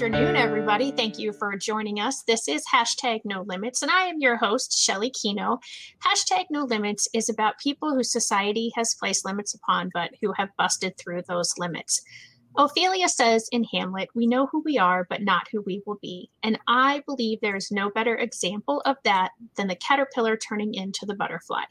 afternoon, everybody. Thank you for joining us. This is hashtag no limits, and I am your host, Shelley Kenow. Hashtag no limits is about people who society has placed limits upon, but who have busted through those limits. Ophelia says in Hamlet, We know who we are, but not who we will be. And I believe there is no better example of that than the caterpillar turning into the butterfly.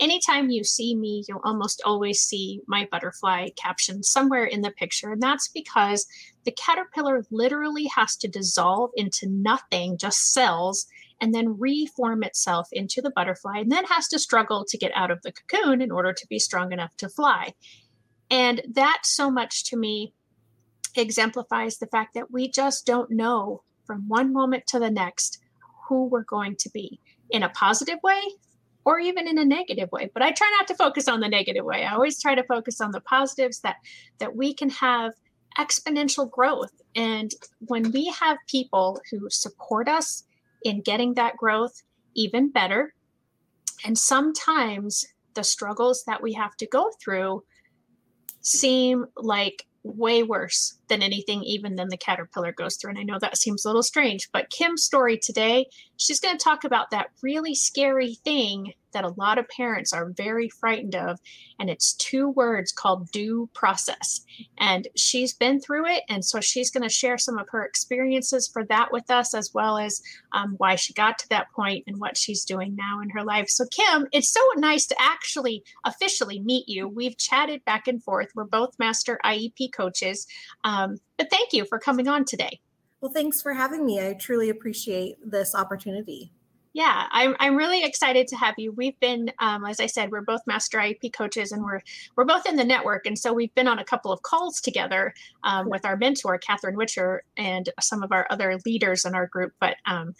Anytime you see me, you'll almost always see my butterfly caption somewhere in the picture. And that's because the caterpillar literally has to dissolve into nothing, just cells, and then reform itself into the butterfly, and then has to struggle to get out of the cocoon in order to be strong enough to fly. And that so much to me exemplifies the fact that we just don't know from one moment to the next who we're going to be in a positive way or even in a negative way but i try not to focus on the negative way. I always try to focus on the positives that that we can have exponential growth. And when we have people who support us in getting that growth even better. And sometimes the struggles that we have to go through seem like way worse than anything even than the caterpillar goes through and i know that seems a little strange but kim's story today she's going to talk about that really scary thing that a lot of parents are very frightened of. And it's two words called due process. And she's been through it. And so she's going to share some of her experiences for that with us, as well as um, why she got to that point and what she's doing now in her life. So, Kim, it's so nice to actually officially meet you. We've chatted back and forth. We're both master IEP coaches. Um, but thank you for coming on today. Well, thanks for having me. I truly appreciate this opportunity. Yeah, I'm, I'm really excited to have you. We've been, um, as I said, we're both master IEP coaches, and we're we're both in the network, and so we've been on a couple of calls together um, with our mentor, Catherine Whitcher, and some of our other leaders in our group. But um,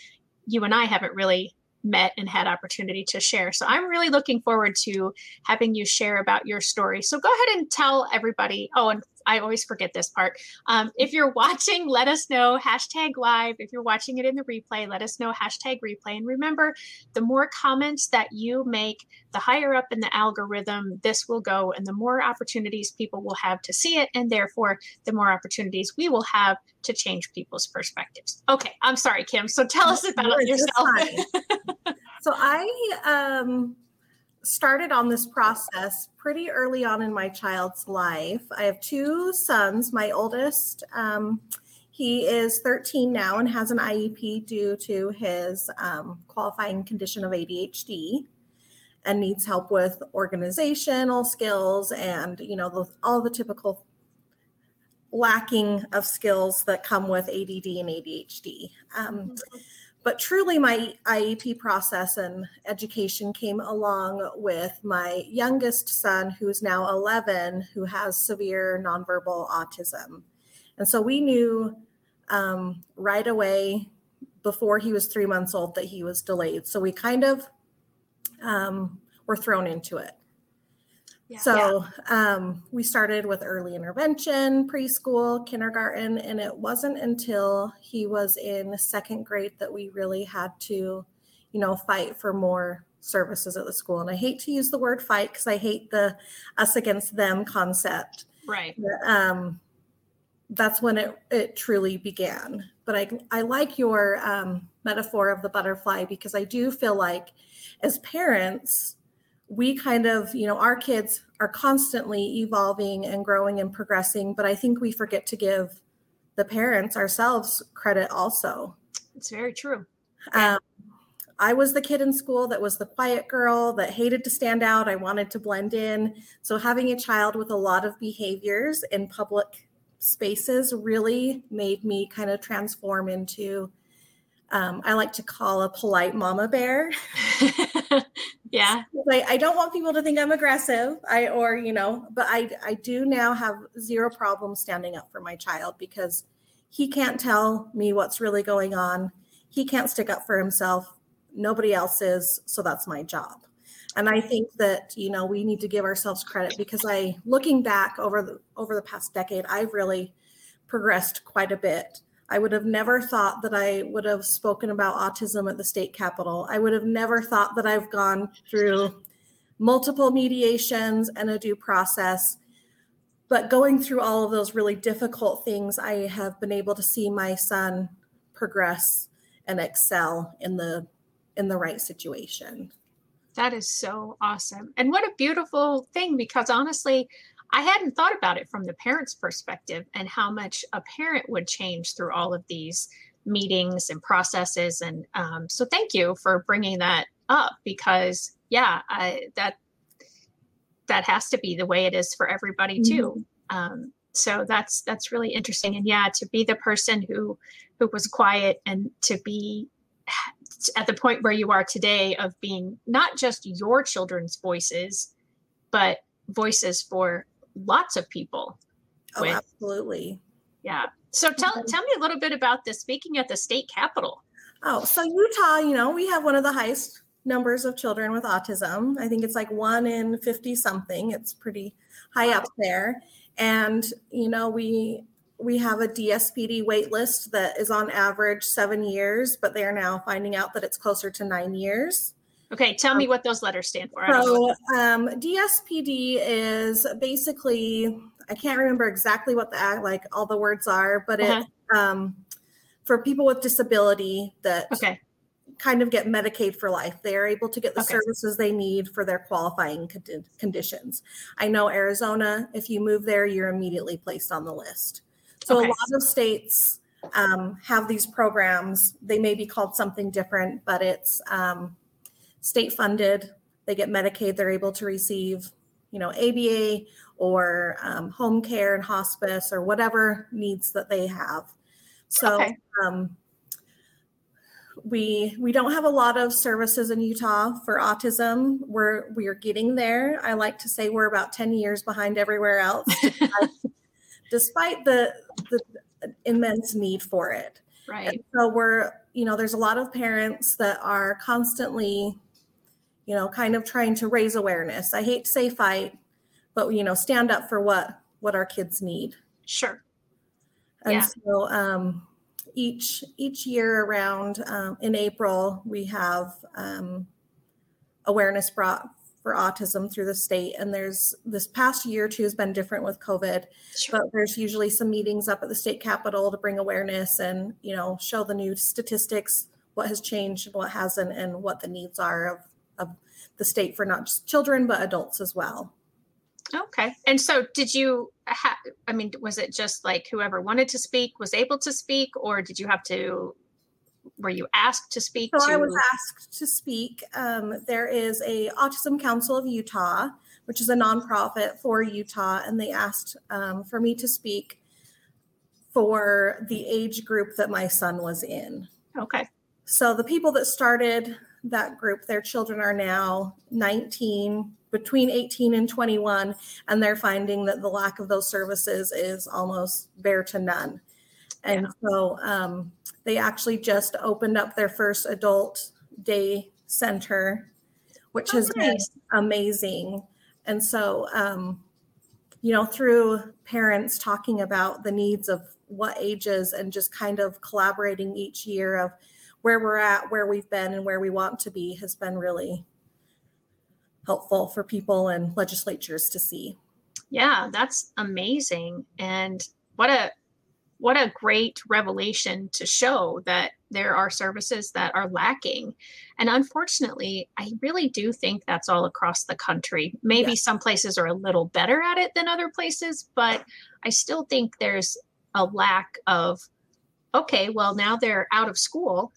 you and I haven't really met and had opportunity to share. So I'm really looking forward to having you share about your story. So go ahead and tell everybody. Oh, and I always forget this part. Um, if you're watching, let us know hashtag live. If you're watching it in the replay, let us know hashtag replay. And remember, the more comments that you make, the higher up in the algorithm this will go, and the more opportunities people will have to see it, and therefore the more opportunities we will have to change people's perspectives. Okay, I'm sorry, Kim. So tell us about yourself. so I um started on this process pretty early on in my child's life. I have two sons. My oldest, um, he is 13 now and has an IEP due to his um, qualifying condition of ADHD and needs help with organizational skills and you know the, all the typical lacking of skills that come with ADD and ADHD. Um, mm-hmm but truly my IEP process and education came along with my youngest son, who's now 11, who has severe nonverbal autism. And so we knew um, right away before he was three months old that he was delayed. So we kind of um, were thrown into it. So um, we started with early intervention, preschool, kindergarten, and it wasn't until he was in second grade that we really had to, you know, fight for more services at the school. And I hate to use the word fight because I hate the us against them concept. Right. But, um, that's when it it truly began. But I I like your um, metaphor of the butterfly because I do feel like as parents we kind of, you know, our kids are constantly evolving and growing and progressing, but I think we forget to give the parents ourselves credit also. It's very true. Um, I was the kid in school that was the quiet girl that hated to stand out. I wanted to blend in. So having a child with a lot of behaviors in public spaces really made me kind of transform into um, I like to call a polite mama bear. yeah. I, I don't want people to think I'm aggressive. I or you know, but I I do now have zero problem standing up for my child because he can't tell me what's really going on. He can't stick up for himself. Nobody else is, so that's my job. And I think that you know we need to give ourselves credit because I looking back over the over the past decade, I've really progressed quite a bit I would have never thought that I would have spoken about autism at the state capitol. I would have never thought that I've gone through multiple mediations and a due process. but going through all of those really difficult things, I have been able to see my son progress and excel in the in the right situation. That is so awesome. And what a beautiful thing because honestly, I hadn't thought about it from the parent's perspective and how much a parent would change through all of these meetings and processes. And um, so, thank you for bringing that up because, yeah, I, that that has to be the way it is for everybody too. Mm-hmm. Um, so that's that's really interesting. And yeah, to be the person who who was quiet and to be at the point where you are today of being not just your children's voices, but voices for lots of people. Oh, with, absolutely. Yeah. So tell mm-hmm. tell me a little bit about this. Speaking at the state capitol. Oh, so Utah, you know, we have one of the highest numbers of children with autism. I think it's like one in 50 something. It's pretty high up there. And, you know, we we have a DSPD wait list that is on average seven years, but they are now finding out that it's closer to nine years. Okay, tell me um, what those letters stand for. So, um, DSPD is basically, I can't remember exactly what the like all the words are, but uh-huh. it um, for people with disability that okay. kind of get Medicaid for life. They are able to get the okay. services they need for their qualifying con- conditions. I know Arizona, if you move there, you're immediately placed on the list. So okay. a lot of states um, have these programs. They may be called something different, but it's um, state funded. They get Medicaid. They're able to receive, you know, ABA or um, home care and hospice or whatever needs that they have. So okay. um, we we don't have a lot of services in Utah for autism. We're we are getting there. I like to say we're about ten years behind everywhere else, despite the the immense need for it. Right. And so we're you know there's a lot of parents that are constantly you know, kind of trying to raise awareness. I hate to say fight, but you know, stand up for what what our kids need. Sure. And yeah. so um, each each year around um, in April, we have um, awareness brought for autism through the state. And there's this past year or two has been different with COVID, sure. but there's usually some meetings up at the state capitol to bring awareness and you know show the new statistics, what has changed and what hasn't, and what the needs are of of the state for not just children but adults as well. Okay. And so did you ha- I mean was it just like whoever wanted to speak was able to speak or did you have to were you asked to speak so to- I was asked to speak. Um, there is a Autism Council of Utah, which is a nonprofit for Utah, and they asked um, for me to speak for the age group that my son was in. Okay. So the people that started that group, their children are now 19, between 18 and 21, and they're finding that the lack of those services is almost bare to none. And yeah. so um, they actually just opened up their first adult day center, which oh, has nice. been amazing. And so, um, you know, through parents talking about the needs of what ages and just kind of collaborating each year of where we're at, where we've been, and where we want to be has been really helpful for people and legislatures to see. Yeah, that's amazing. And what a what a great revelation to show that there are services that are lacking. And unfortunately, I really do think that's all across the country. Maybe some places are a little better at it than other places, but I still think there's a lack of okay, well, now they're out of school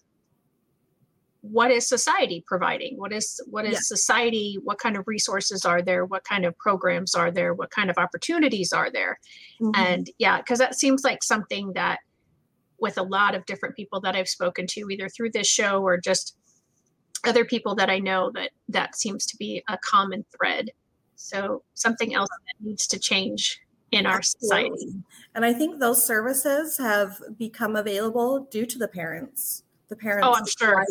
what is society providing? What is what is yeah. society what kind of resources are there? What kind of programs are there? What kind of opportunities are there? Mm-hmm. and yeah because that seems like something that with a lot of different people that i've spoken to either through this show or just other people that i know that that seems to be a common thread. So something else that needs to change in our society. And i think those services have become available due to the parents the parents oh, I'm sure.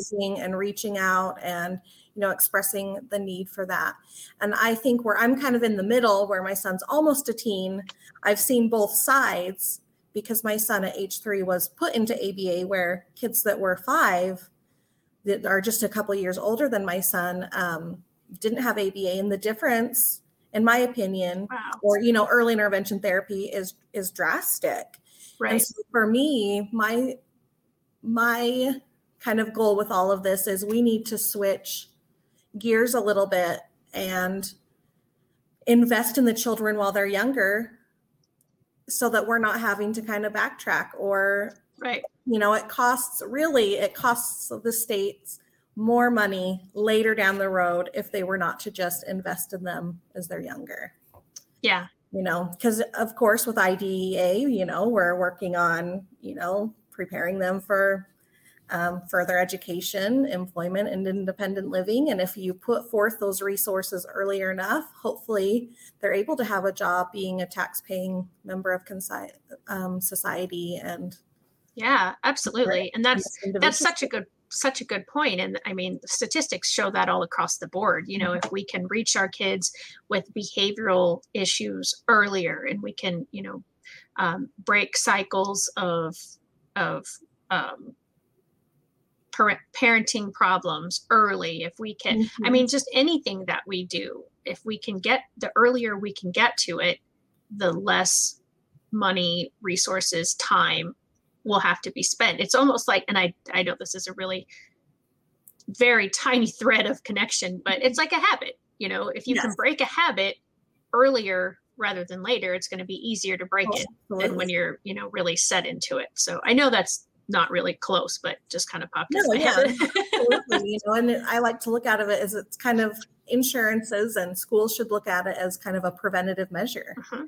and reaching out and you know expressing the need for that and i think where i'm kind of in the middle where my son's almost a teen i've seen both sides because my son at age three was put into aba where kids that were five that are just a couple years older than my son um, didn't have aba and the difference in my opinion, wow. or you know, early intervention therapy is is drastic. Right. And so for me, my my kind of goal with all of this is we need to switch gears a little bit and invest in the children while they're younger so that we're not having to kind of backtrack or right. you know it costs really it costs the states more money later down the road if they were not to just invest in them as they're younger. Yeah. You know because of course with idea you know we're working on you know preparing them for um, further education, employment, and independent living. And if you put forth those resources earlier enough, hopefully they're able to have a job being a tax-paying member of consi- um, society. And yeah, absolutely. And that's that's such a good such a good point and i mean statistics show that all across the board you know if we can reach our kids with behavioral issues earlier and we can you know um, break cycles of of um, parenting problems early if we can mm-hmm. i mean just anything that we do if we can get the earlier we can get to it the less money resources time will have to be spent it's almost like and i i know this is a really very tiny thread of connection but it's like a habit you know if you yes. can break a habit earlier rather than later it's going to be easier to break oh, it than when you're you know really set into it so i know that's not really close, but just kind of popped no, yeah, absolutely. You know, and I like to look at it as it's kind of insurances and schools should look at it as kind of a preventative measure. Uh-huh.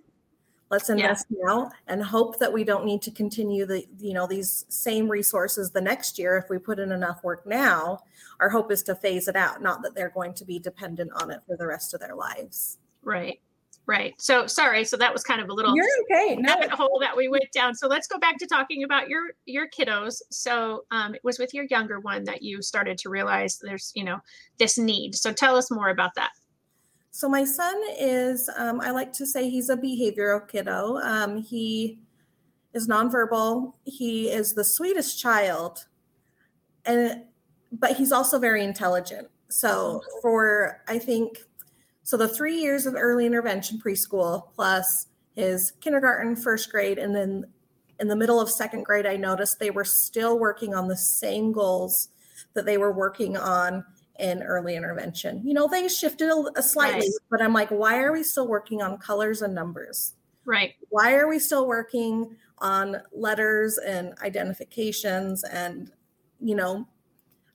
Let's invest yeah. now and hope that we don't need to continue the, you know, these same resources the next year. If we put in enough work now, our hope is to phase it out, not that they're going to be dependent on it for the rest of their lives. Right. Right. So sorry. So that was kind of a little You're okay. No. hole that we went down. So let's go back to talking about your your kiddos. So um, it was with your younger one that you started to realize there's you know this need. So tell us more about that. So my son is um, I like to say he's a behavioral kiddo. Um, he is nonverbal. He is the sweetest child, and but he's also very intelligent. So for I think so the three years of early intervention preschool plus his kindergarten, first grade, and then in the middle of second grade, I noticed they were still working on the same goals that they were working on in early intervention. You know, they shifted a, slightly, but I'm like, why are we still working on colors and numbers? Right. Why are we still working on letters and identifications? And, you know,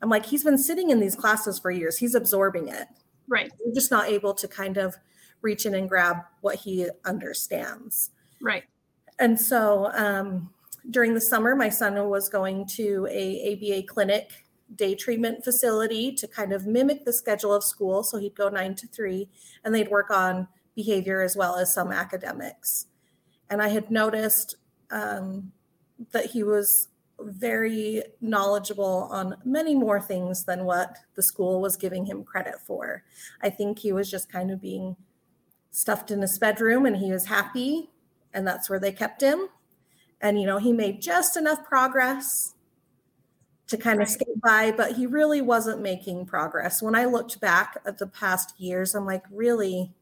I'm like, he's been sitting in these classes for years, he's absorbing it. Right. We're just not able to kind of reach in and grab what he understands. Right. And so um, during the summer, my son was going to a ABA clinic day treatment facility to kind of mimic the schedule of school. So he'd go nine to three and they'd work on behavior as well as some academics. And I had noticed um, that he was very knowledgeable on many more things than what the school was giving him credit for. I think he was just kind of being stuffed in his bedroom and he was happy, and that's where they kept him. And, you know, he made just enough progress to kind of skate by, but he really wasn't making progress. When I looked back at the past years, I'm like, really,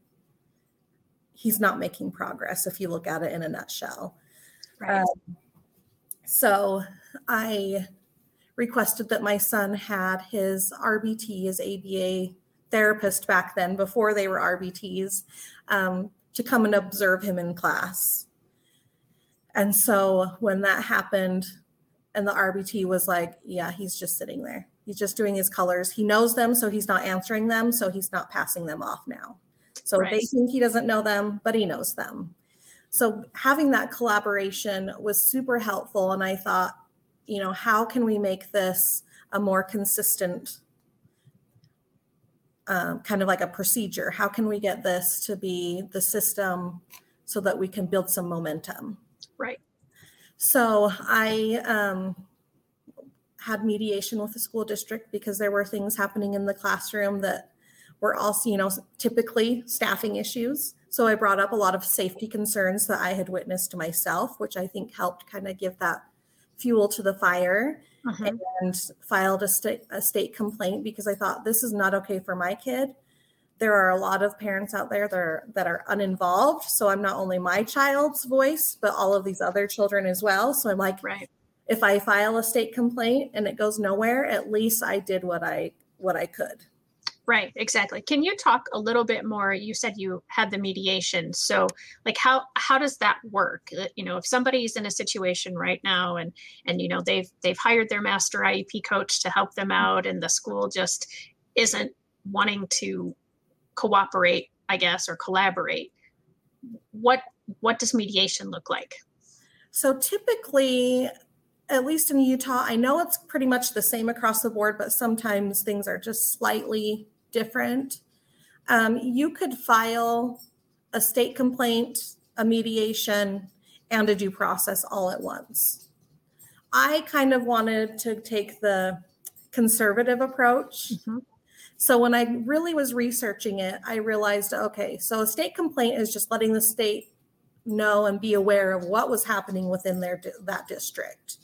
he's not making progress if you look at it in a nutshell. Right. Um, so I requested that my son had his RBT, his ABA therapist back then, before they were RBTs, um, to come and observe him in class. And so when that happened, and the RBT was like, yeah, he's just sitting there. He's just doing his colors. He knows them, so he's not answering them, so he's not passing them off now. So right. they think he doesn't know them, but he knows them. So having that collaboration was super helpful. And I thought, you know, how can we make this a more consistent um, kind of like a procedure? How can we get this to be the system so that we can build some momentum? Right. So I um, had mediation with the school district because there were things happening in the classroom that were also, you know, typically staffing issues. So I brought up a lot of safety concerns that I had witnessed myself, which I think helped kind of give that fuel to the fire uh-huh. and filed a state, a state complaint because I thought this is not okay for my kid. there are a lot of parents out there that are that are uninvolved so i'm not only my child's voice but all of these other children as well so i'm like right if i file a state complaint and it goes nowhere at least i did what i what i could right exactly. Can you talk a little bit more? You said you had the mediation so like how how does that work? Uh, you know if somebody's in a situation right now and and you know they've they've hired their master iep coach to help them out and the school just isn't wanting to cooperate i guess or collaborate what what does mediation look like? So typically, at least in Utah, I know it's pretty much the same across the board, but sometimes things are just slightly different. Um, you could file a state complaint, a mediation, and a due process all at once. I kind of wanted to take the conservative approach. Mhm. So when I really was researching it, I realized okay, so a state complaint is just letting the state know and be aware of what was happening within their that district.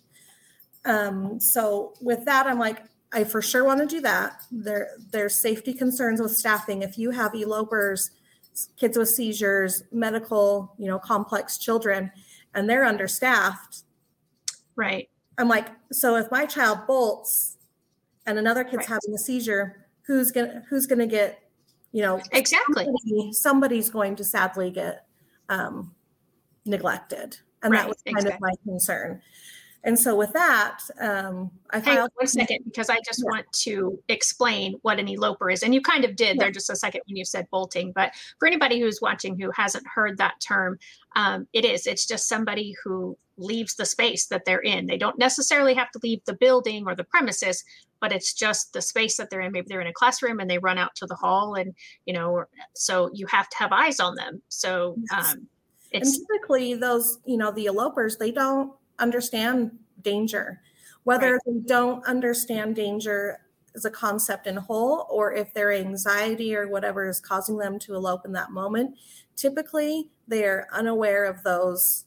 Um, so with that, I'm like, I for sure want to do that. There, there's safety concerns with staffing. If you have elopers, kids with seizures, medical, you know, complex children, and they're understaffed, right I'm like, so if my child bolts and another kid's Right. having a seizure, who's gonna who's gonna get, you know, exactly somebody- somebody's going to sadly get um, neglected, and Right, that was kind of my concern. And so with that, um, I filed. one second, because I just Yeah. want to explain what an eloper is. And you kind of did Yeah. there just a second when you said bolting. But for anybody who's watching who hasn't heard that term, um, it is. It's just somebody who leaves the space that they're in. They don't necessarily have to leave the building or the premises, but it's just the space that they're in. Maybe they're in a classroom and they run out to the hall, and you know, so you have to have eyes on them. So um, And it's typically, those, you know, the elopers, they don't understand danger. Whether Right. they don't understand danger as a concept in whole, or if their anxiety or whatever is causing them to elope in that moment, typically they are unaware of those,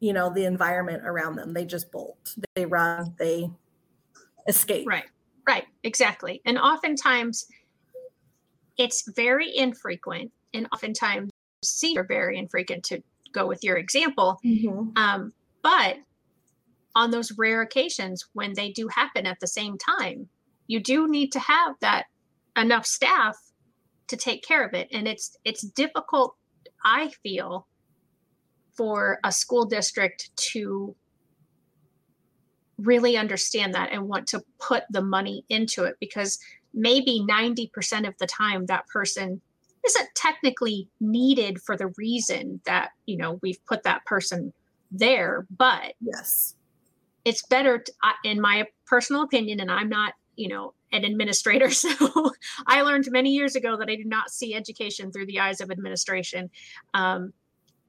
you know, the environment around them. They just bolt, they run, they escape. Right, right, exactly. And oftentimes it's very infrequent, and oftentimes seizures are very infrequent to go with your example. Mhm. Um, but on those rare occasions when they do happen at the same time, you do need to have that enough staff to take care of it. And it's it's difficult, I feel, for a school district to really understand that and want to put the money into it because maybe 90% of the time that person isn't technically needed for the reason that you know we've put that person there but Yes. it's better to, in my personal opinion and i'm not you know an administrator so i learned many years ago that i do not see education through the eyes of administration. Um,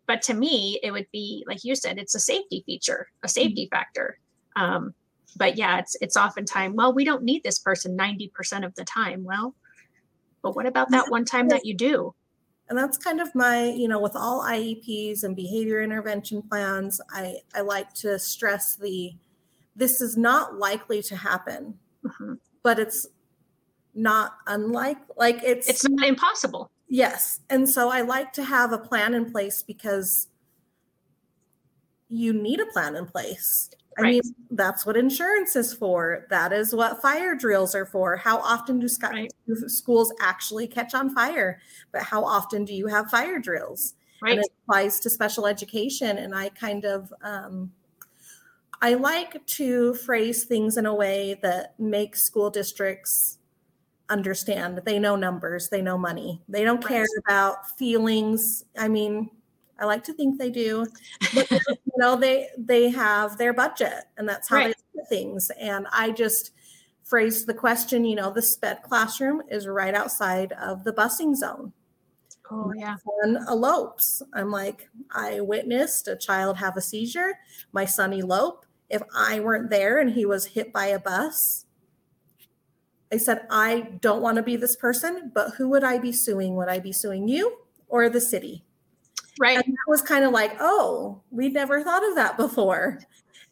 but to me it would be like you said it's a safety feature a safety factor. Um, but yeah it's it's oftentimes well we don't need this person 90% of the time. Well but what about that one time that you do and that's kind of my you know with all ieps and behavior intervention plans i i like to stress the this is not likely to happen Mhm. but it's not unlike like it's, it's not impossible. Yes. And so i like to have a plan in place because you need a plan in place i Right. mean that's what insurance is for. That is what fire drills are for. How often do, sc- Right. do schools actually catch on fire? But how often do you have fire drills? Right. and it applies to special education and i kind of um, i like to phrase things in a way that makes school districts understand. They know numbers. They know money. They don't care Right. about feelings. I mean i like to think they do but you know they they have their budget and that's how Right. they do things and i just phrased the question you know the sped classroom is right outside of the busing zone oh yeah son elopes. I'm like, I witnessed a child have a seizure. My son elope. If I weren't there and he was hit by a bus, I said, I don't want to be this person, but who would I be suing? Would I be suing you or the city? Right And that was kind of like, oh, we'd never thought of that before.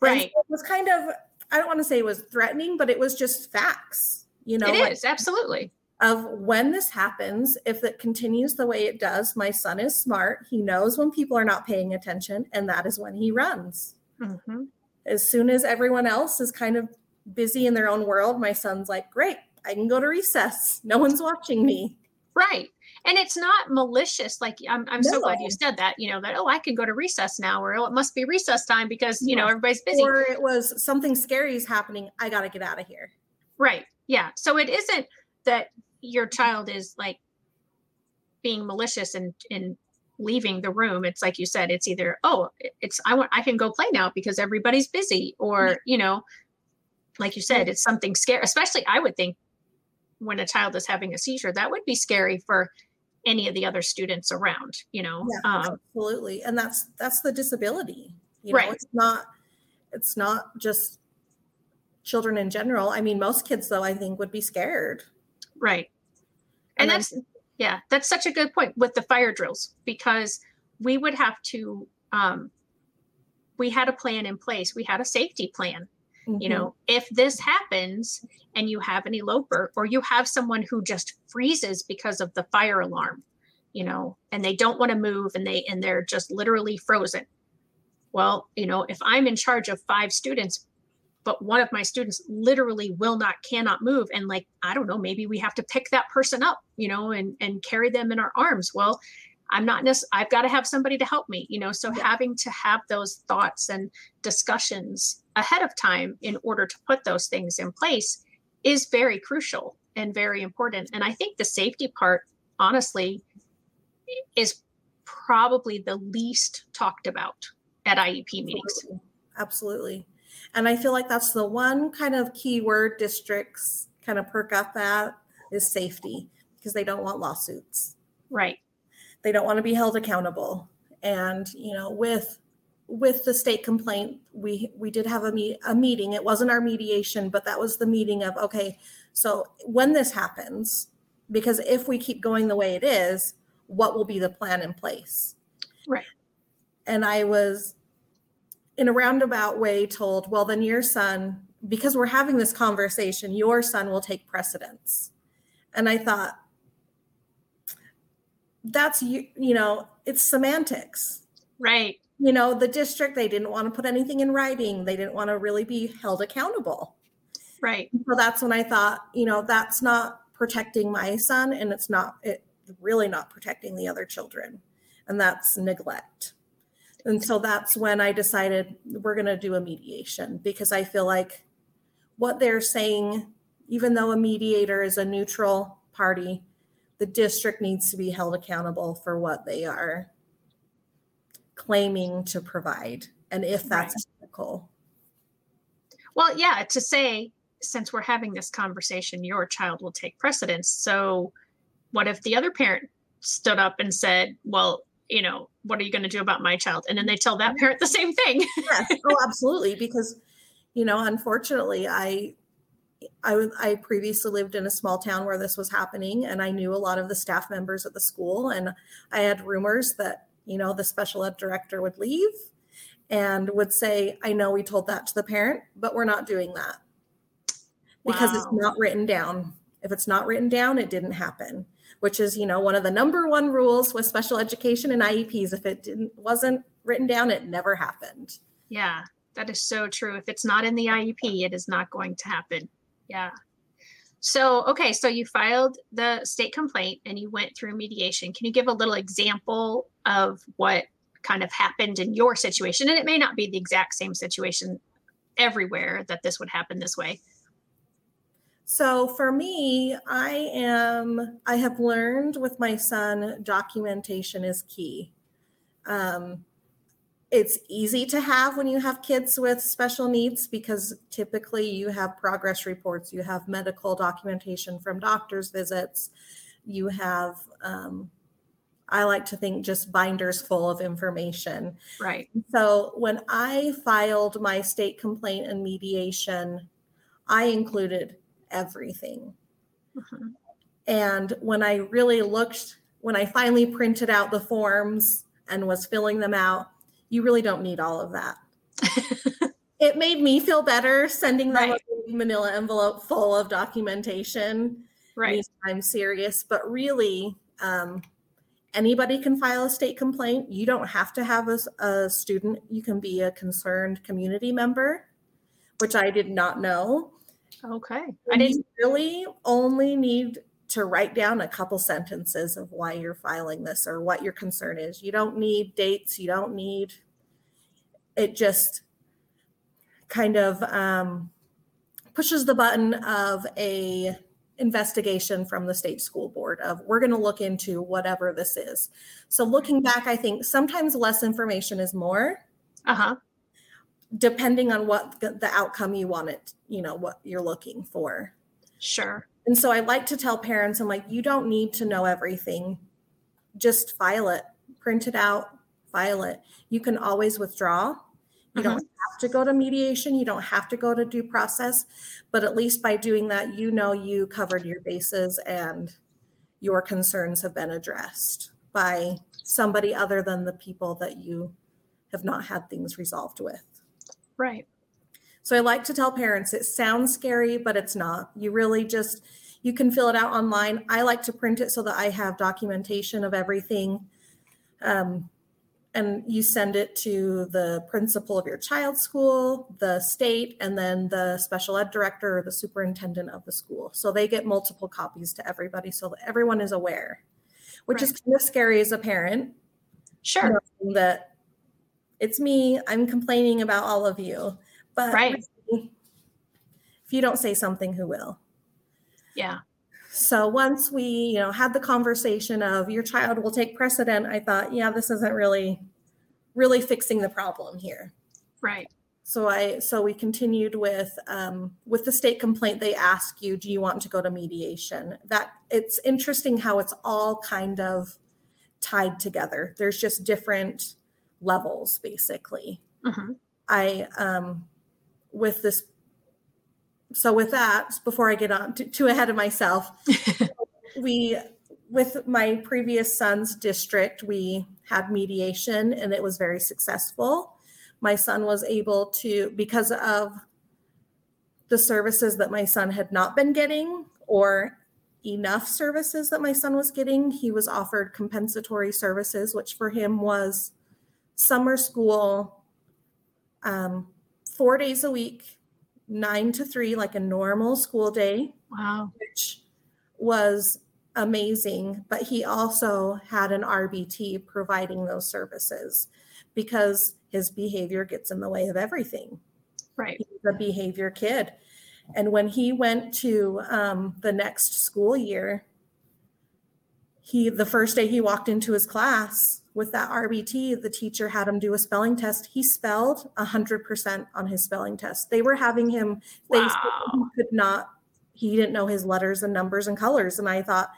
Right so it was kind of, I don't want to say it was threatening, but it was just facts. You know, it like, is absolutely of when this happens, if it continues the way it does, my son is smart. He knows when people are not paying attention, and that is when he runs. Mm-hmm. As soon as everyone else is kind of busy in their own world, my son's like, Great, I can go to recess. No one's watching me. Right. And it's not malicious. Like I'm, I'm no. so glad you said that, you know, that, oh, I can go to recess now, or oh, it must be recess time because, you know, everybody's busy. Or it was something scary is happening. I got to get out of here. Right. Yeah. So it isn't that your child is like being malicious and, and leaving the room. It's like you said, it's either, oh, it's, I want, I can go play now because everybody's busy or, you know, like you said, it's something scary, especially I would think when a child is having a seizure, that would be scary for any of the other students around, you know? Yeah, um, absolutely. And that's, that's the disability, you know, it's not, it's not just children in general. I mean, most kids though, I think would be scared. Right. And, and that's, then, yeah, that's such a good point with the fire drills because we would have to, um, we had a plan in place. We had a safety plan Mm-hmm. You know, if this happens and you have an eloper or you have someone who just freezes because of the fire alarm, you know, and they don't want to move and they and they're just literally frozen. Well, you know, if I'm in charge of five students, but one of my students literally will not cannot move and like i don't know maybe we have to pick that person up you know and and carry them in our arms well i'm not necessarily i've got to have somebody to help me you know so yeah. having to have those thoughts and discussions ahead of time in order to put those things in place is very crucial and very important. And I think the safety part, honestly, is probably the least talked about at IEP meetings. Absolutely. Absolutely. And I feel like that's the one kind of keyword districts kind of perk up at is safety because they don't want lawsuits. Right. They don't want to be held accountable. And, you know, with with the state complaint, we we did have a meet a meeting. It wasn't our mediation, but that was the meeting of okay. So when this happens, because if we keep going the way it is, what will be the plan in place? Right. And I was in a roundabout way told, well, then your son, because we're having this conversation, your son will take precedence. And I thought, that's you, you know, it's semantics. Right you know, the district, they didn't want to put anything in writing. They didn't want to really be held accountable. Right. So that's when I thought, you know, that's not protecting my son and it's not it really not protecting the other children. And that's neglect. And so that's when I decided we're going to do a mediation because I feel like what they're saying, even though a mediator is a neutral party, the district needs to be held accountable for what they are claiming to provide and if that's right. ethical. Well, yeah, to say since we're having this conversation, your child will take precedence. So, what if the other parent stood up and said, Well, you know, what are you going to do about my child? And then they tell that parent the same thing. yes. Oh, absolutely. Because, you know, unfortunately, I, I, I previously lived in a small town where this was happening, and I knew a lot of the staff members at the school, and I had rumors that you know, the special ed director would leave and would say, I know we told that to the parent, but we're not doing that because wow. it's not written down. If it's not written down, it didn't happen, which is, you know, one of the number one rules with special education and IEPs. If it didn't wasn't written down, it never happened. Yeah, that is so true. If it's not in the IEP, it is not going to happen. Yeah. So, okay, so you filed the state complaint and you went through mediation. Can you give a little example of what kind of happened in your situation? And it may not be the exact same situation everywhere that this would happen this way. So, for me, I am, I have learned with my son, documentation is key. Um, it's easy to have when you have kids with special needs because typically you have progress reports, you have medical documentation from doctor's visits, you have, um, I like to think, just binders full of information. Right. So when I filed my state complaint and mediation, I included everything. Mm-hmm. And when I really looked, when I finally printed out the forms and was filling them out, you really don't need all of that. it made me feel better sending them right. a manila envelope full of documentation right. i'm serious but really um, anybody can file a state complaint. You don't have to have a, a student. You can be a concerned community member which i did not know. Okay. I didn't really only need to write down a couple sentences of why you're filing this or what your concern is. You don't need dates. You don't need it just kind of um, pushes the button of a investigation from the state school board of we're going to look into whatever this is. So looking back i think sometimes less information is more. Uh-huh. Depending on what the outcome you want it you know what you're looking for. Sure and so i like to tell parents i'm like you don't need to know everything just file it print it out file it you can always withdraw you mm-hmm. don't have to go to mediation, you don't have to go to due process, but at least by doing that, you know you covered your bases and your concerns have been addressed by somebody other than the people that you have not had things resolved with. Right. So I like to tell parents it sounds scary, but it's not. You really just you can fill it out online. I like to print it so that I have documentation of everything. Um, and you send it to the principal of your child's school, the state, and then the special ed director or the superintendent of the school. So they get multiple copies to everybody so that everyone is aware, which right. is kind of scary as a parent. Sure. That it's me, I'm complaining about all of you. But right. if you don't say something, who will? Yeah. So once we, you know, had the conversation of your child will take precedent, I thought, yeah, this isn't really really fixing the problem here. Right. So I so we continued with um, with the state complaint. They ask you, do you want to go to mediation? That it's interesting how it's all kind of tied together. There's just different levels, basically. Mm-hmm. I um, with this so with that, before I get on to, too ahead of myself, we with my previous son's district, we had mediation and it was very successful. My son was able to, because of the services that my son had not been getting or enough services that my son was getting, he was offered compensatory services, which for him was summer school, um, four days a week, nine to three, like a normal school day. Wow. Which was amazing. But he also had an RBT providing those services because his behavior gets in the way of everything. Right. He's a behavior kid. And when he went to um, the next school year, he the first day he walked into his class with that RBT, the teacher had him do a spelling test. He spelled 100% on his spelling test. They were having him, they wow. could not, he didn't know his letters and numbers and colors. And I thought,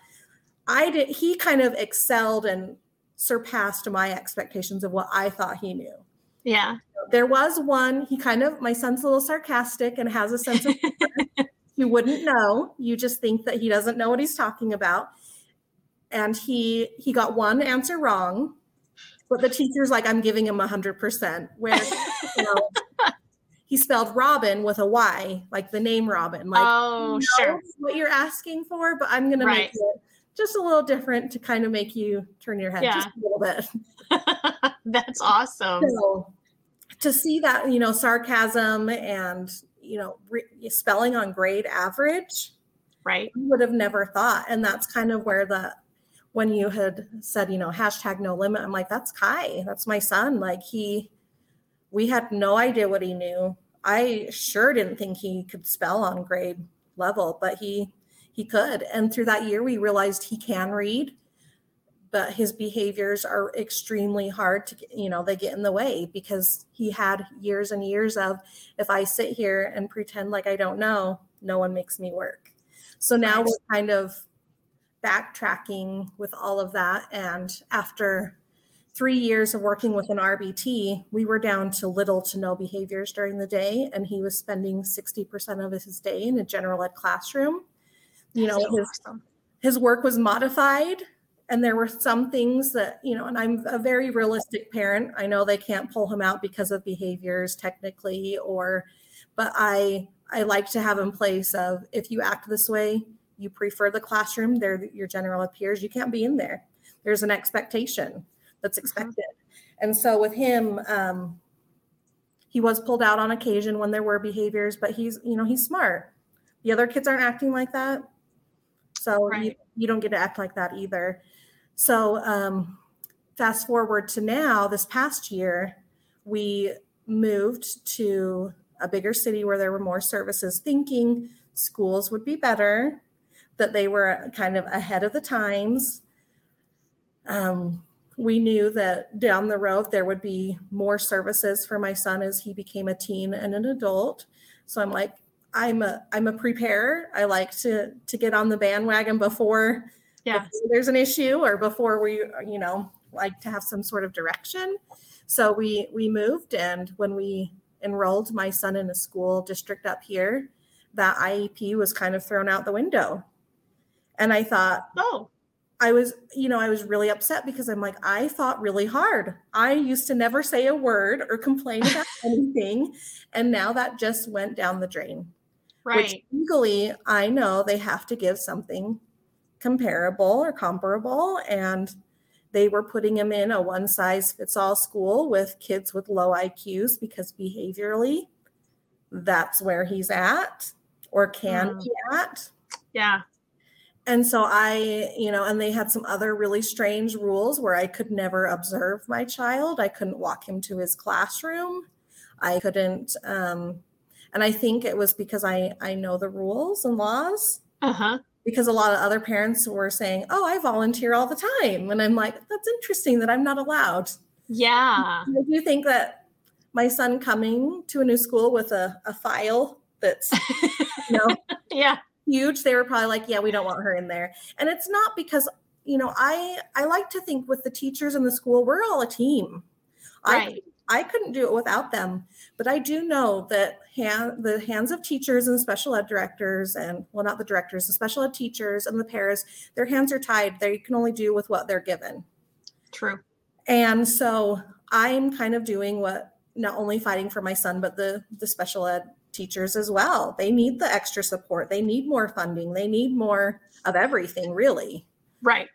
I did, he kind of excelled and surpassed my expectations of what I thought he knew. Yeah. There was one, he kind of, my son's a little sarcastic and has a sense of, you wouldn't know. You just think that he doesn't know what he's talking about and he he got one answer wrong but the teacher's like i'm giving him 100% where you know, he spelled robin with a y like the name robin like oh sure. what you're asking for but i'm gonna make it just a little different to kind of make you turn your head yeah. just a little bit. That's awesome. So, to see that you know sarcasm and you know re- spelling on grade average right. You would have never thought. And that's kind of where the when you had said, you know, hashtag no limit, I'm like, that's Kai. That's my son. Like he, we had no idea what he knew. I sure didn't think he could spell on grade level, but he he could. And through that year, we realized he can read, but his behaviors are extremely hard to, you know, they get in the way because he had years and years of if I sit here and pretend like I don't know, no one makes me work. So now we're kind of backtracking with all of that. And after three years of working with an RBT, we were down to little to no behaviors during the day. And he was spending 60% of his day in a general ed classroom. You know, his, awesome. his work was modified. And there were some things that, you know, and I'm a very realistic parent. I know they can't pull him out because of behaviors technically, or, but I, I like to have in place of if you act this way, you prefer the classroom, they're your general peers, you can't be in there. There's an expectation that's mm-hmm. expected. And so with him, um, he was pulled out on occasion when there were behaviors, but he's, you know, he's smart. The other kids aren't acting like that. So right. you, you don't get to act like that either. So um, fast forward to now, this past year, we moved to a bigger city where there were more services, thinking schools would be better, that they were kind of ahead of the times. Um, we knew that down the road there would be more services for my son as he became a teen and an adult. So I'm like, I'm a I'm a preparer. I like to to get on the bandwagon before, yeah. Before there's an issue or before we you know like to have some sort of direction. So we we moved, and when we enrolled my son in a school district up here, that IEP was kind of thrown out the window. And I thought, oh, I was, you know, I was really upset because I'm like, I fought really hard. I used to never say a word or complain about anything. And now that just went down the drain. Right. Which legally, I know they have to give something comparable or comparable. And they were putting him in a one size fits all school with kids with low IQs because behaviorally, that's where he's at or can mm. be at. Yeah. And so I, you know, and they had some other really strange rules where I could never observe my child. I couldn't walk him to his classroom. I couldn't, um, and I think it was because I I know the rules and laws. Uh huh because a lot of other parents were saying, "Oh, I volunteer all the time," and I'm like, "That's interesting that I'm not allowed." Yeah. I do you think that my son coming to a new school with a, a file that's you know yeah huge? They were probably like, "Yeah, we don't want her in there," and it's not because you know I I like to think with the teachers in the school we're all a team. Right. I I couldn't do it without them, but I do know that hand, the hands of teachers and special ed directors, and well, not the directors, the special ed teachers and the paras, their hands are tied. They can only do with what they're given. True. And so I'm kind of doing what not only fighting for my son, but the the special ed teachers as well. They need the extra support. They need more funding. They need more of everything, really. Right.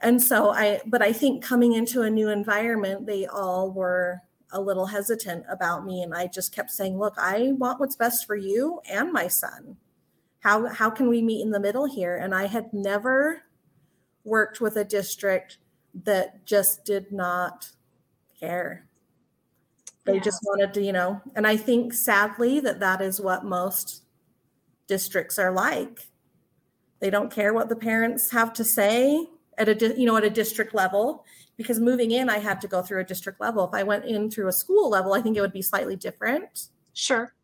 And so I, but I think coming into a new environment, they all were a little hesitant about me and I just kept saying, "Look, I want what's best for you and my son. How how can we meet in the middle here?" And I had never worked with a district that just did not care. They yeah. just wanted to, you know, and I think sadly that that is what most districts are like. They don't care what the parents have to say at a you know at a district level because moving in, I had to go through a district level. If I went in through a school level, I think it would be slightly different. Sure.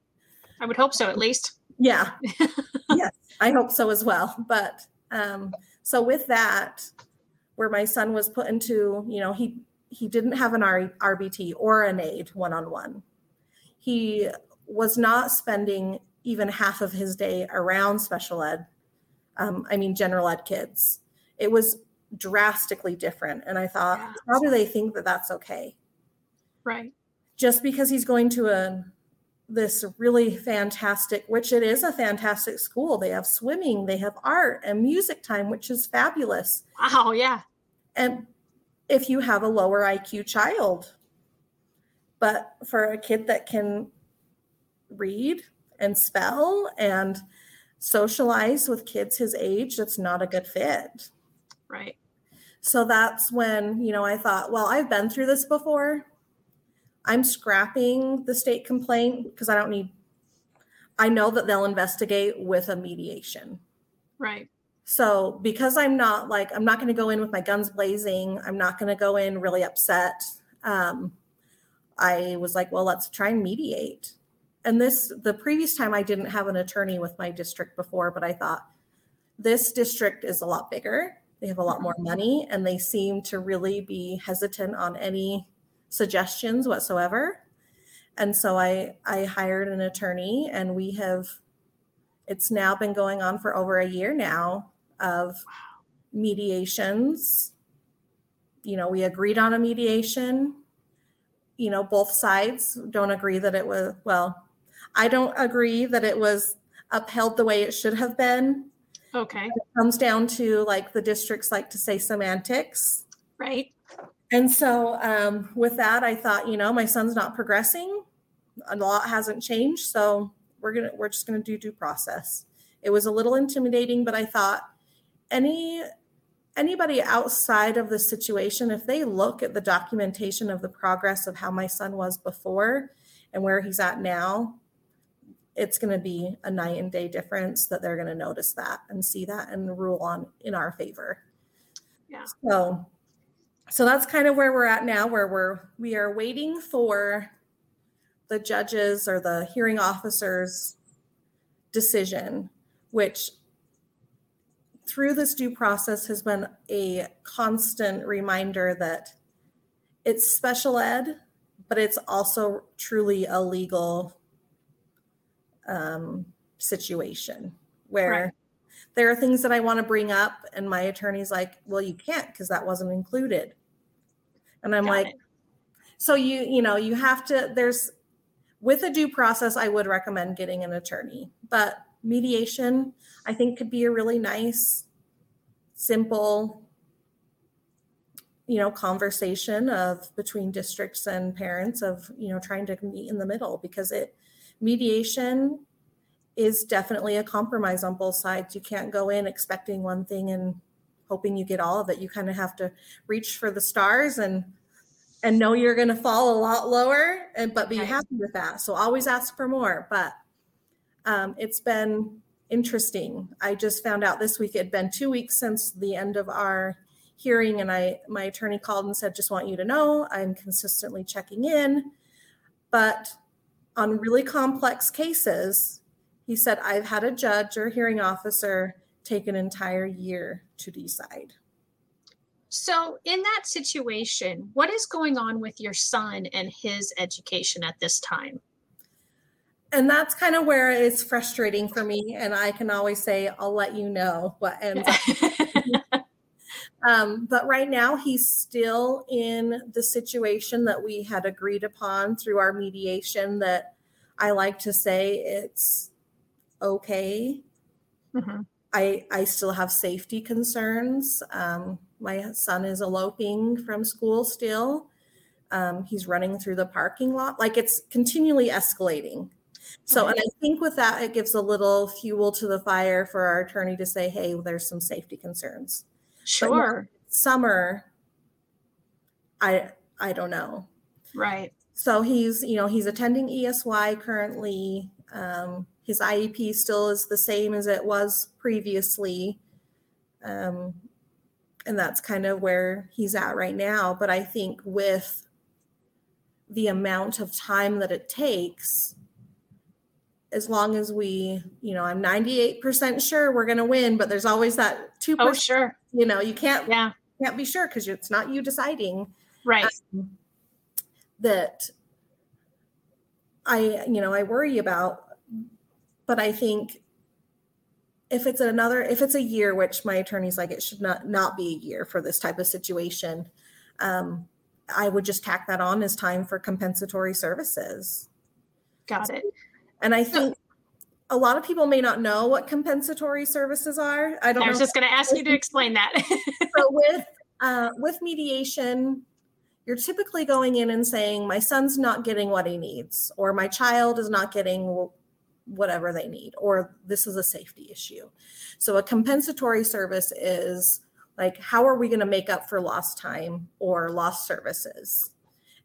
I would hope so, at least. Yeah. yes, I hope so as well. But um, so with that, where my son was put into, you know, he he didn't have an R- RBT or an aid one on one. He was not spending even half of his day around special ed. Um, I mean, general ed kids. It was drastically different. And I thought, yeah. how do they think that that's okay? Right. Just because he's going to a this really fantastic, which it is a fantastic school. They have swimming, they have art and music time, which is fabulous. Wow, yeah. And if you have a lower IQ child, but for a kid that can read and spell and socialize with kids his age, that's not a good fit. Right. So that's when, you know, I thought, well, I've been through this before. I'm scrapping the state complaint because I don't need, I know that they'll investigate with a mediation. Right. So because I'm not like, I'm not going to go in with my guns blazing, I'm not going to go in really upset. Um, I was like, well, let's try and mediate. And this, the previous time I didn't have an attorney with my district before, but I thought this district is a lot bigger they have a lot more money and they seem to really be hesitant on any suggestions whatsoever. And so I I hired an attorney and we have it's now been going on for over a year now of mediations. You know, we agreed on a mediation. You know, both sides don't agree that it was well, I don't agree that it was upheld the way it should have been Okay. It comes down to like the districts like to say semantics. Right. And so um, with that, I thought, you know, my son's not progressing. A lot hasn't changed. So we're gonna we're just gonna do due process. It was a little intimidating, but I thought any anybody outside of the situation, if they look at the documentation of the progress of how my son was before and where he's at now, it's going to be a night and day difference that they're going to notice that and see that and rule on in our favor. Yeah. So so that's kind of where we're at now where we're we are waiting for the judges or the hearing officers decision which through this due process has been a constant reminder that it's special ed, but it's also truly a legal um, situation where Right. there are things that I want to bring up, and my attorney's like, "Well, you can't because that wasn't included," and I'm Got like, it. "So you, you know, you have to. There's with a due process, I would recommend getting an attorney, but mediation, I think, could be a really nice, simple, you know, conversation of between districts and parents of you know trying to meet in the middle because it mediation is definitely a compromise on both sides. You can't go in expecting one thing and hoping you get all of it. You kind of have to reach for the stars and and know you're going to fall a lot lower and but be happy with that. So always ask for more, but um, it's been interesting. I just found out this week it had been 2 weeks since the end of our hearing and I my attorney called and said just want you to know I'm consistently checking in but on really complex cases he said I've had a judge or hearing officer take an entire year to decide. So, in that situation, what is going on with your son and his education at this time? And that's kind of where it's frustrating for me and I can always say I'll let you know what ends up Um, but right now, he's still in the situation that we had agreed upon through our mediation. That I like to say it's okay. Mhm. I I still have safety concerns. Um, my son is eloping from school still. Um, he's running through the parking lot. Like it's continually escalating. So, and I think with that, it gives a little fuel to the fire for our attorney to say, "Hey, there's some safety concerns." Sure. summer i i don't know Right. so he's you know he's attending esy currently um, his iep still is the same as it was previously um, and that's kind of where he's at right now but i think with the amount of time that it takes as long as we you know i'm 98% sure we're going to win but there's always that 2% Oh, sure. you know you can't Yeah. can't be sure because it's not you deciding Right. that I, you know, I worry about. But I think if it's another, if it's a year, which my attorney's like, it should not not be a year for this type of situation. Um, I would just tack that on as time for compensatory services. Got it. And I think a lot of people may not know what compensatory services are. I don't I know. was just going to ask you to explain that. so with uh, with mediation you're typically going in and saying my son's not getting what he needs or my child is not getting whatever they need or this is a safety issue so a compensatory service is like how are we going to make up for lost time or lost services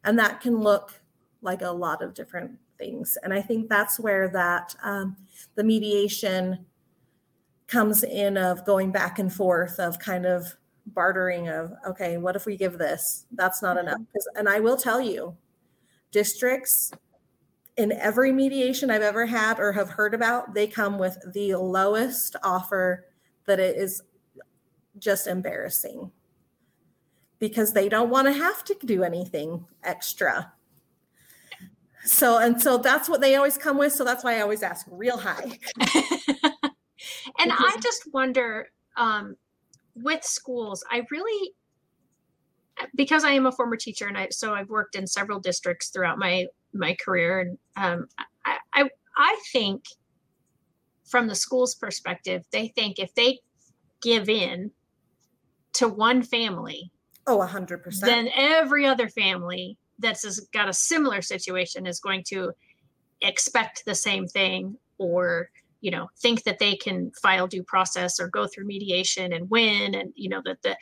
and that can look like a lot of different things. And i think that's where that um, the mediation comes in of going back and forth of kind of bartering of okay what if we give this? That's not enough. 'Cause- and i will tell you districts in every mediation i've ever had or have heard about they come with the lowest offer that it is just embarrassing. Because they don't want to have to do anything extra so and so that's what they always come with so that's why i always ask real high and I just wonder um, with schools, I really, because I am a former teacher and I, so I've worked in several districts throughout my, my career. And um, I, I, I think from the school's perspective, they think if they give in to one family, oh, a hundred percent, then every other family that's got a similar situation is going to expect the same thing or you know think that they can file due process or go through mediation and win and you know that the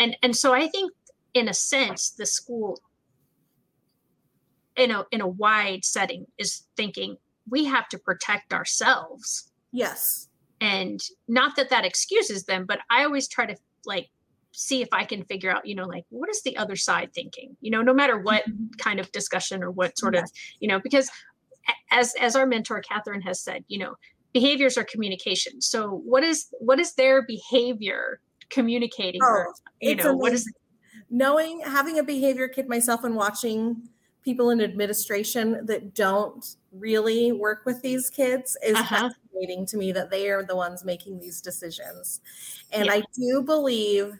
and and so i think in a sense the school in a in a wide setting is thinking we have to protect ourselves. Yes. And not that that excuses them but i always try to like see if i can figure out you know like what is the other side thinking you know no matter what mm-hmm. kind of discussion or what sort yes. of you know because as as our mentor catherine has said you know behaviors are communication so what is what is their behavior communicating oh, or, you know amazing. what is knowing having a behavior kid myself and watching people in administration that don't really work with these kids is uh-huh. fascinating to me that they are the ones making these decisions and yeah. i do believe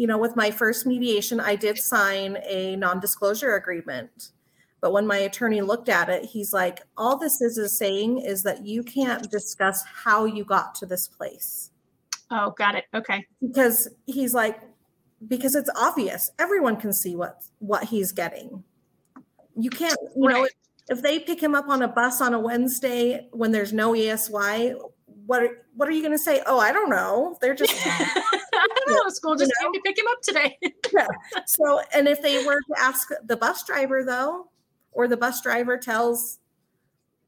you know with my first mediation i did sign a non-disclosure agreement but when my attorney looked at it, he's like, all this is is saying is that you can't discuss how you got to this place. Oh, got it. Okay. Because he's like, because it's obvious. Everyone can see what what he's getting. You can't, you right. know, if they pick him up on a bus on a Wednesday when there's no ESY, what are, what are you going to say? Oh, I don't know. They're just I don't know. School just you know? came to pick him up today. yeah. So, and if they were to ask the bus driver though, or the bus driver tells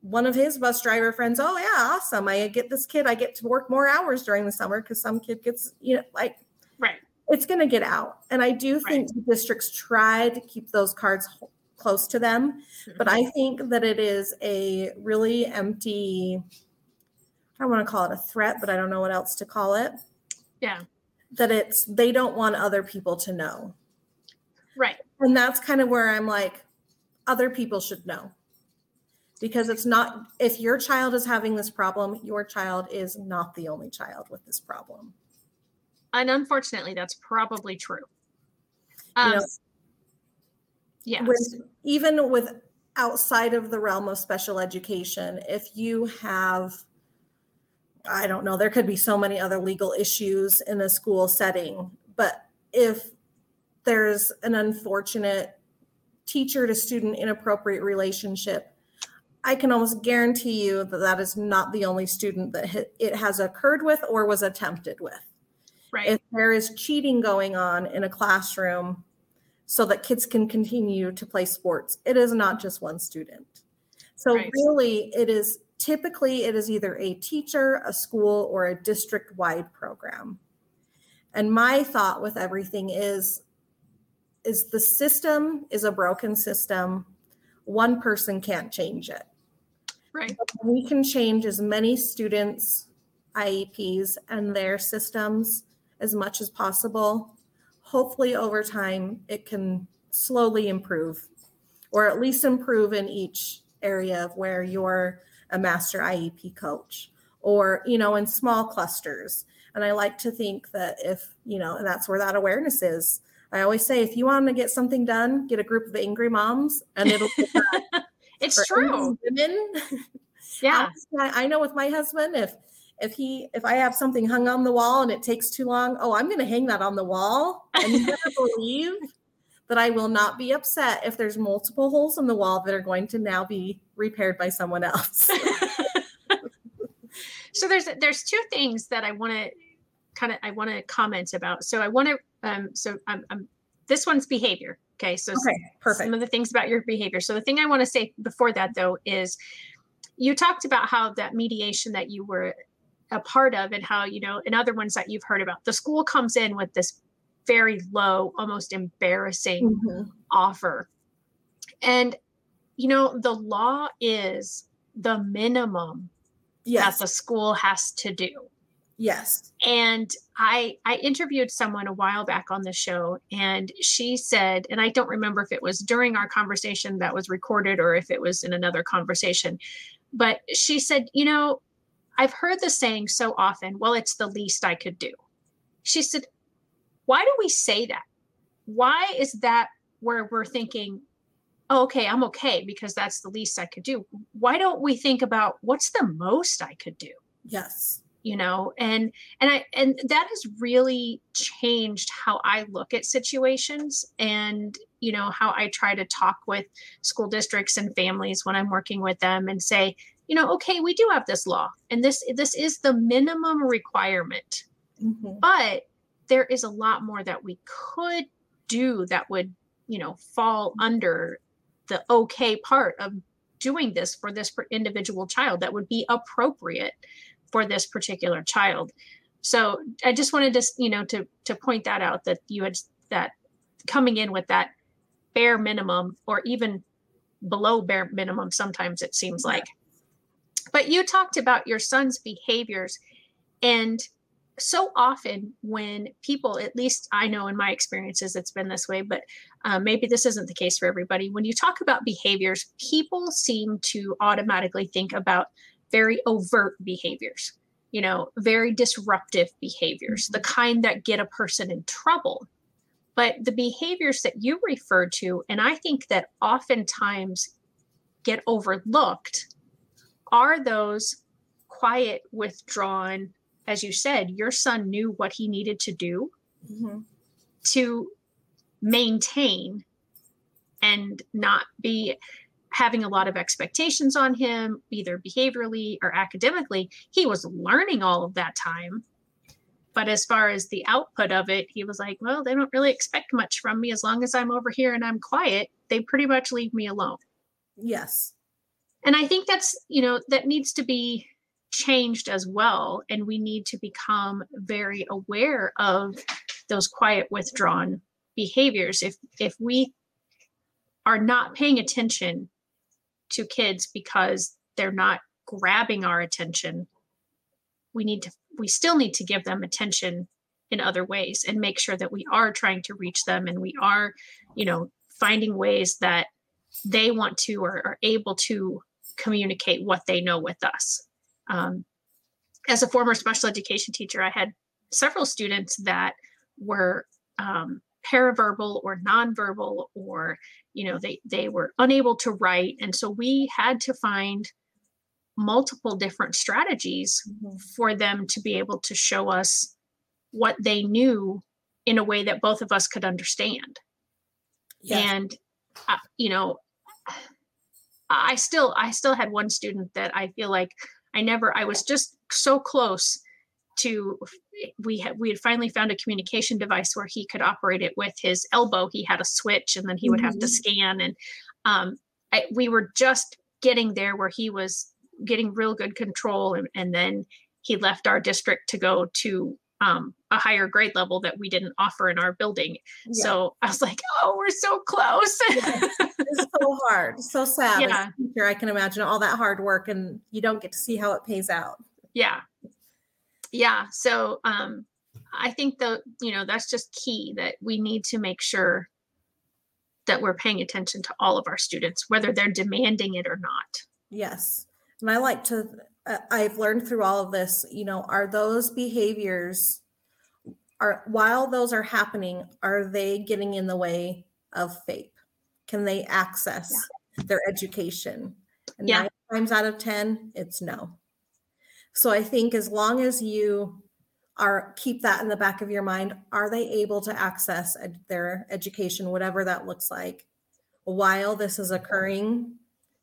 one of his bus driver friends, "Oh yeah, awesome! I get this kid. I get to work more hours during the summer because some kid gets you know like right. It's going to get out, and I do think right. districts try to keep those cards close to them, mm-hmm. but I think that it is a really empty. I don't want to call it a threat, but I don't know what else to call it. Yeah. That it's they don't want other people to know. Right. And that's kind of where I'm like, other people should know because it's not if your child is having this problem your child is not the only child with this problem and unfortunately that's probably true um, you know, yes even with outside of the realm of special education if you have i don't know there could be so many other legal issues in a school setting but if there's an unfortunate teacher to student inappropriate relationship, I can almost guarantee you that that is not the only student that it has occurred with or was attempted with. Right. If there is cheating going on in a classroom so that kids can continue to play sports, it is not just one student. So right. really it is typically it is either a teacher, a school or a district wide program. And my thought with everything is is the system is a broken system. One person can't change it. Right. We can change as many students' IEPs and their systems as much as possible. Hopefully, over time, it can slowly improve, or at least improve in each area of where you're a master IEP coach, or you know, in small clusters. And I like to think that if you know, and that's where that awareness is I always say, if you want to get something done, get a group of angry moms, and it'll. it's true. Women. Yeah, I, I know with my husband, if if he if I have something hung on the wall and it takes too long, oh, I'm going to hang that on the wall, and you never believe that I will not be upset if there's multiple holes in the wall that are going to now be repaired by someone else. so there's there's two things that I want to kind of I want to comment about. So I want to um, so I'm, I'm this one's behavior. Okay, so okay, perfect. some of the things about your behavior. So the thing I want to say before that though is you talked about how that mediation that you were a part of and how you know and other ones that you've heard about the school comes in with this very low almost embarrassing mm-hmm. offer and you know the law is the minimum yes. that the school has to do Yes. And I I interviewed someone a while back on the show and she said and I don't remember if it was during our conversation that was recorded or if it was in another conversation but she said, "You know, I've heard the saying so often, well it's the least I could do." She said, "Why do we say that? Why is that where we're thinking oh, okay, I'm okay because that's the least I could do. Why don't we think about what's the most I could do? Yes. You know, and and I and that has really changed how I look at situations and you know how I try to talk with school districts and families when I'm working with them and say, you know, okay, we do have this law and this this is the minimum requirement. Mm-hmm. But there is a lot more that we could do that would, you know, fall under the okay part of doing this for this individual child that would be appropriate for this particular child. So i just wanted to you know to to point that out that you had that coming in with that bare minimum or even below bare minimum sometimes it seems like. But you talked about your son's behaviors and so often when people at least i know in my experiences it's been this way but uh, maybe this isn't the case for everybody when you talk about behaviors people seem to automatically think about very overt behaviors you know very disruptive behaviors the mm-hmm. kind that get a person in trouble but the behaviors that you refer to and i think that oftentimes get overlooked are those quiet withdrawn as you said, your son knew what he needed to do mm-hmm. to maintain and not be having a lot of expectations on him, either behaviorally or academically. He was learning all of that time. But as far as the output of it, he was like, well, they don't really expect much from me as long as I'm over here and I'm quiet. They pretty much leave me alone. Yes. And I think that's, you know, that needs to be changed as well and we need to become very aware of those quiet withdrawn behaviors if if we are not paying attention to kids because they're not grabbing our attention we need to we still need to give them attention in other ways and make sure that we are trying to reach them and we are you know finding ways that they want to or are able to communicate what they know with us. Um, as a former special education teacher, I had several students that were um, paraverbal or nonverbal, or you know, they they were unable to write, and so we had to find multiple different strategies mm-hmm. for them to be able to show us what they knew in a way that both of us could understand. Yes. And uh, you know, I still I still had one student that I feel like I never, I was just so close to we had we had finally found a communication device where he could operate it with his elbow he had a switch and then he would mm-hmm. have to mm-hmm. scan and um, I, we were just getting there where he was getting real good control and, and then he left our district to go to um, a higher grade level that we didn't offer in our building. Yeah. So I was like, oh, we're so close. It's so hard, so sad. Yeah. Teacher, I can imagine all that hard work and you don't get to see how it pays out. Yeah. Yeah. So um, I think the, you know, that's just key that we need to make sure that we're paying attention to all of our students, whether they're demanding it or not. Yes. And I like to uh, I've learned through all of this, you know, are those behaviors are while those are happening, are they getting in the way of FAPE? Can they access yeah. their education? And yeah. nine times out of 10, it's no. So I think as long as you are keep that in the back of your mind, are they able to access ed- their education, whatever that looks like, while this is occurring?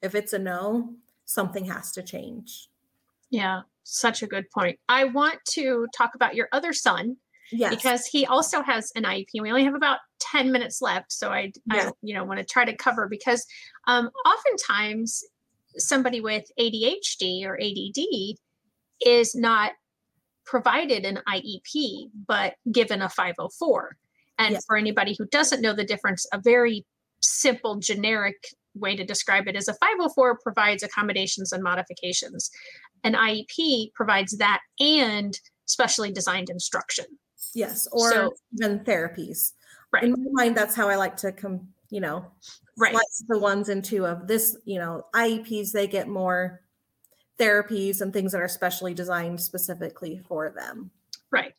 If it's a no, something has to change. Yeah, such a good point. I want to talk about your other son. Yes. Because he also has an IEP. We only have about 10 minutes left. So I, I you know, want to try to cover because um, oftentimes somebody with ADHD or ADD is not provided an IEP, but given a 504. And yes. for anybody who doesn't know the difference, a very simple, generic way to describe it is a 504 provides accommodations and modifications an IEP provides that and specially designed instruction. Yes, or so, even therapies. Right. In my mind, that's how I like to come, you know, right. the ones into of this, you know, IEPs, they get more therapies and things that are specially designed specifically for them. Right.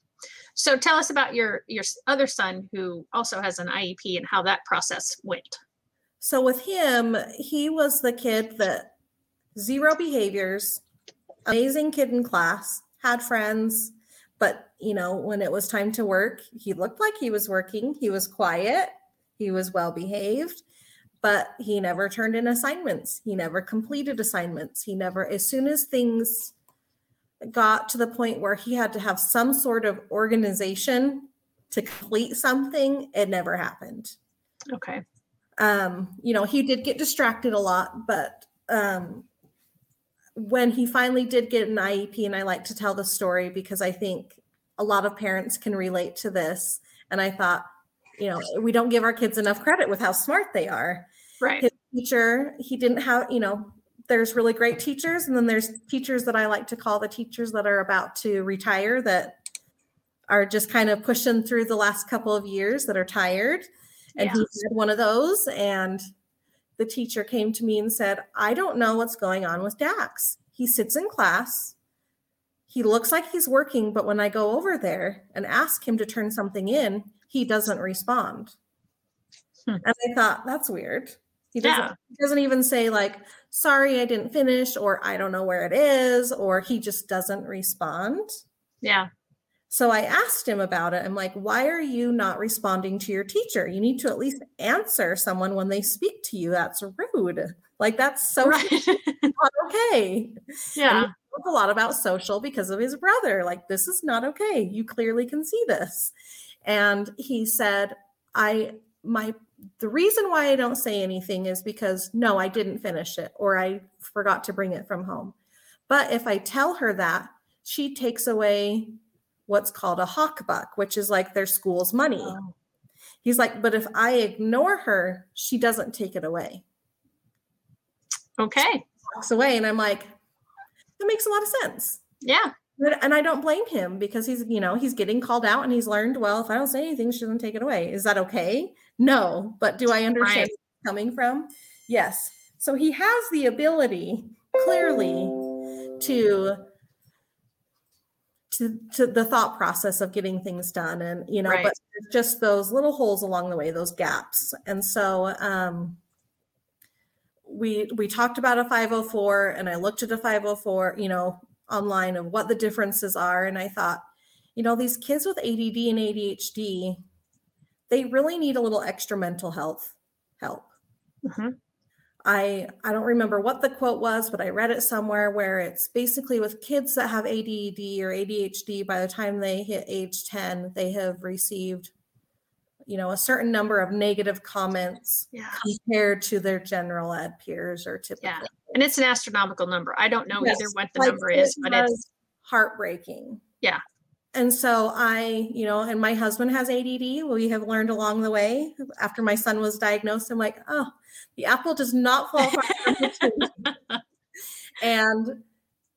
So tell us about your your other son who also has an IEP and how that process went. So with him, he was the kid that zero behaviors, amazing kid in class, had friends, but you know, when it was time to work, he looked like he was working. He was quiet, he was well behaved, but he never turned in assignments. He never completed assignments. He never, as soon as things got to the point where he had to have some sort of organization to complete something, it never happened. Okay. Um, you know, he did get distracted a lot, but um, when he finally did get an IEP, and I like to tell the story because I think a lot of parents can relate to this. And I thought, you know, we don't give our kids enough credit with how smart they are. Right. His teacher, he didn't have, you know, there's really great teachers, and then there's teachers that I like to call the teachers that are about to retire that are just kind of pushing through the last couple of years that are tired. And yeah. he had one of those. And the teacher came to me and said, I don't know what's going on with Dax. He sits in class. He looks like he's working, but when I go over there and ask him to turn something in, he doesn't respond. Hmm. And I thought, that's weird. He doesn't, yeah. he doesn't even say, like, sorry, I didn't finish, or I don't know where it is, or he just doesn't respond. Yeah. So I asked him about it. I'm like, why are you not responding to your teacher? You need to at least answer someone when they speak to you. That's rude. Like that's so right. not okay. Yeah. a lot about social because of his brother. Like, this is not okay. You clearly can see this. And he said, I my the reason why I don't say anything is because no, I didn't finish it or I forgot to bring it from home. But if I tell her that, she takes away what's called a hawk buck, which is like their school's money. Oh. He's like, but if I ignore her, she doesn't take it away. Okay. walks away. And I'm like, that makes a lot of sense. Yeah. And I don't blame him because he's, you know, he's getting called out and he's learned, well, if I don't say anything, she doesn't take it away. Is that okay? No. But do I understand right. coming from? Yes. So he has the ability clearly to to, to the thought process of getting things done and you know right. but just those little holes along the way those gaps and so um we we talked about a 504 and i looked at a 504 you know online of what the differences are and i thought you know these kids with add and adhd they really need a little extra mental health help mm-hmm. I I don't remember what the quote was, but I read it somewhere where it's basically with kids that have ADD or ADHD by the time they hit age 10, they have received you know a certain number of negative comments yeah. compared to their general ed peers or typical. Yeah. And it's an astronomical number. I don't know yes. either what the like number is, but it's heartbreaking. Yeah and so I, you know, and my husband has ADD. We have learned along the way. After my son was diagnosed, I'm like, oh, the apple does not fall far from the tree. and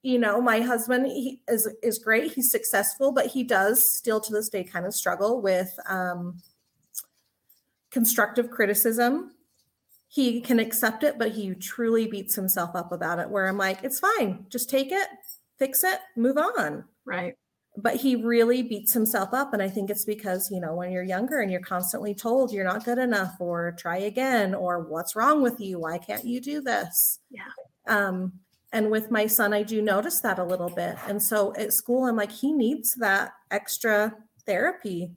you know, my husband he is is great. He's successful, but he does still to this day kind of struggle with um, constructive criticism. He can accept it, but he truly beats himself up about it. Where I'm like, it's fine, just take it, fix it, move on. Right but he really beats himself up and i think it's because you know when you're younger and you're constantly told you're not good enough or try again or what's wrong with you why can't you do this? Yeah. Um and with my son i do notice that a little bit. And so at school i'm like he needs that extra therapy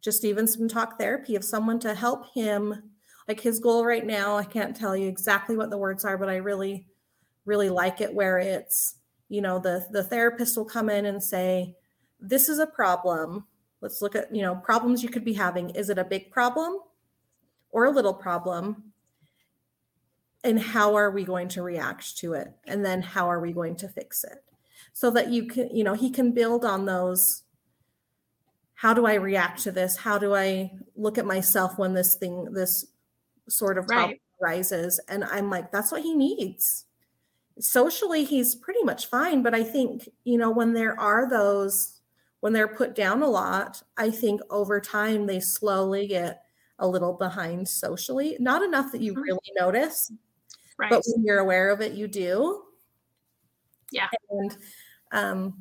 just even some talk therapy of someone to help him. Like his goal right now i can't tell you exactly what the words are but i really really like it where it's you know the the therapist will come in and say this is a problem. Let's look at, you know, problems you could be having. Is it a big problem or a little problem? And how are we going to react to it? And then how are we going to fix it? So that you can, you know, he can build on those. How do I react to this? How do I look at myself when this thing, this sort of problem right. arises? And I'm like, that's what he needs socially he's pretty much fine but i think you know when there are those when they're put down a lot, I think over time they slowly get a little behind socially. Not enough that you mm-hmm. really notice, right. but when you're aware of it, you do. Yeah. And um,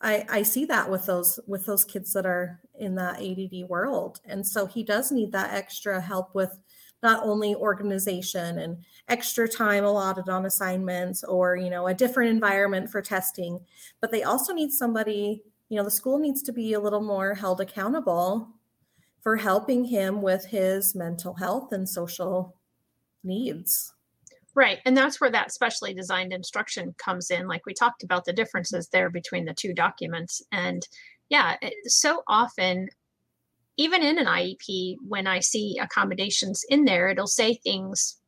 I, I see that with those with those kids that are in that ADD world, and so he does need that extra help with not only organization and extra time allotted on assignments or you know a different environment for testing but they also need somebody you know the school needs to be a little more held accountable for helping him with his mental health and social needs. Right and that's where that specially designed instruction comes in like we talked about the differences there between the two documents and yeah so often even in an iep when i see accommodations in there it'll say things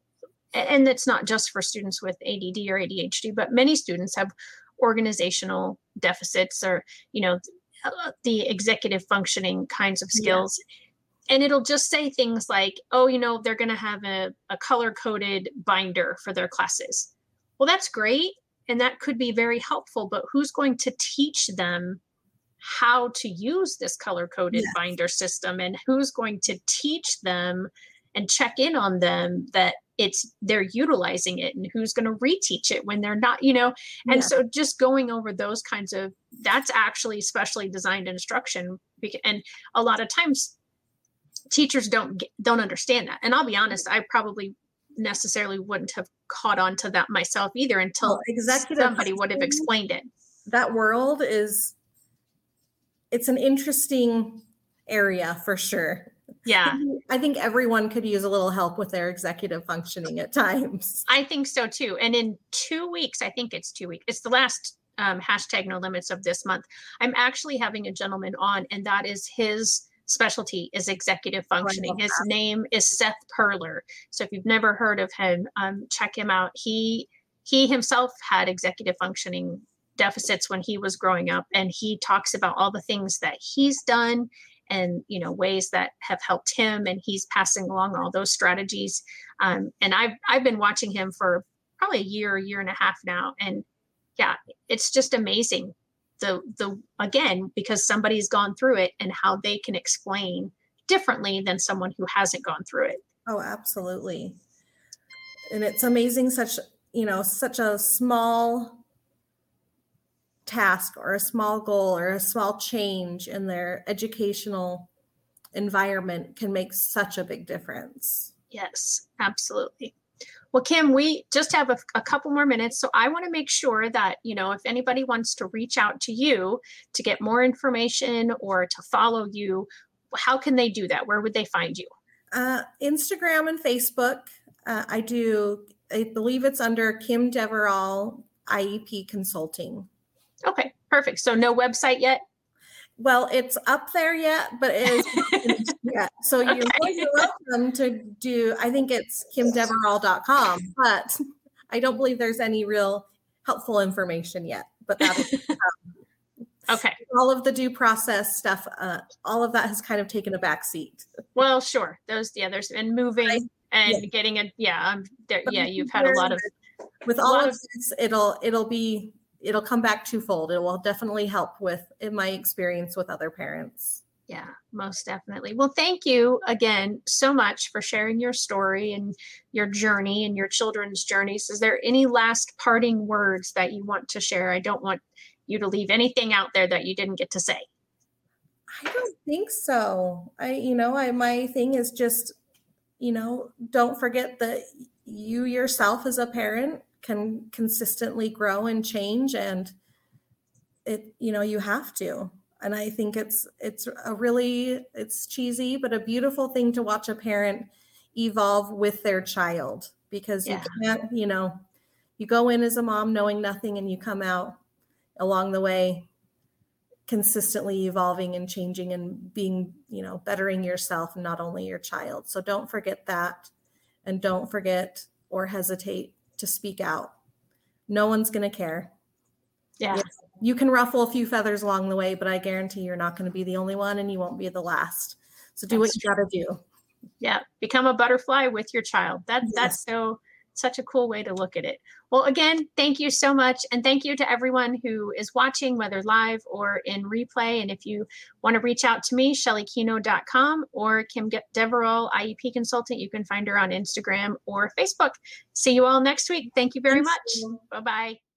and it's not just for students with ADD or ADHD, but many students have organizational deficits or, you know, the executive functioning kinds of skills. Yeah. And it'll just say things like, oh, you know, they're going to have a, a color coded binder for their classes. Well, that's great. And that could be very helpful, but who's going to teach them how to use this color coded yes. binder system? And who's going to teach them and check in on them that it's they're utilizing it and who's going to reteach it when they're not you know? And yeah. so just going over those kinds of that's actually specially designed instruction and a lot of times teachers don't get, don't understand that. And i'll be honest i probably necessarily wouldn't have caught on to that myself either until well, executive somebody would have explained it. that world is it's an interesting area for sure yeah. I think everyone could use a little help with their executive functioning at times. I think so too. And in two weeks, I think it's two weeks, it's the last um, hashtag no limits of this month. I'm actually having a gentleman on, and that is his specialty is executive functioning. His that. name is Seth Perler. So if you've never heard of him, um, check him out. He he himself had executive functioning deficits when he was growing up, and he talks about all the things that he's done and you know ways that have helped him and he's passing along all those strategies. Um, and i've i've been watching him for probably a year year and a half now and yeah it's just amazing the the again because somebody's gone through it and how they can explain differently than someone who hasn't gone through it. Oh absolutely. And it's amazing such you know such a small task or a small goal or a small change in their educational environment can make such a big difference. Yes, absolutely. Well, Kim, we just have a, a, couple more minutes. So I want to make sure that, you know, if anybody wants to reach out to you to get more information or to follow you, how can they do that? Where would they find you? Uh, Instagram and Facebook. Uh, I do, I believe it's under Kim Deverall IEP Consulting. Okay, perfect. So no website yet? Well, it's up there yet, but it is yeah. So okay. you're welcome to do, I think it's kimdeverall.com, but I don't believe there's any real helpful information yet. But that is um, okay. All of the due process stuff, uh, all of that has kind of taken a back seat. Well, sure. Those, yeah, there's been moving I, and yeah. getting a, yeah, um, there, yeah, you've had a lot of. With all of this, it'll it'll be it'll come back twofold. It will definitely help with in my experience with other parents. Yeah, most definitely. Well, thank you again so much for sharing your story and your journey and your children's journeys. Is there any last parting words that you want to share? I don't want you to leave anything out there that you didn't get to say. I don't think so. I, you know, I my thing is just, you know, don't forget that you yourself as a parent can consistently grow and change and it you know you have to and i think it's it's a really it's cheesy but a beautiful thing to watch a parent evolve with their child because yeah. you can't you know you go in as a mom knowing nothing and you come out along the way consistently evolving and changing and being you know bettering yourself and not only your child so don't forget that and don't forget or hesitate to speak out. No one's going to care. Yeah. Yes, you can ruffle a few feathers along the way, but I guarantee you're not going to be the only one and you won't be the last. So do that's what you got to do. Yeah. Become a butterfly with your child. That, yes. That's so such a cool way to look at it. Well, again, thank you so much. And thank you to everyone who is watching, whether live or in replay. And if you want to reach out to me, shelleykenow.com or Kim Deverall, IEP consultant, you can find her on Instagram or Facebook. See you all next week. Thank you very Thanks much. Bye bye.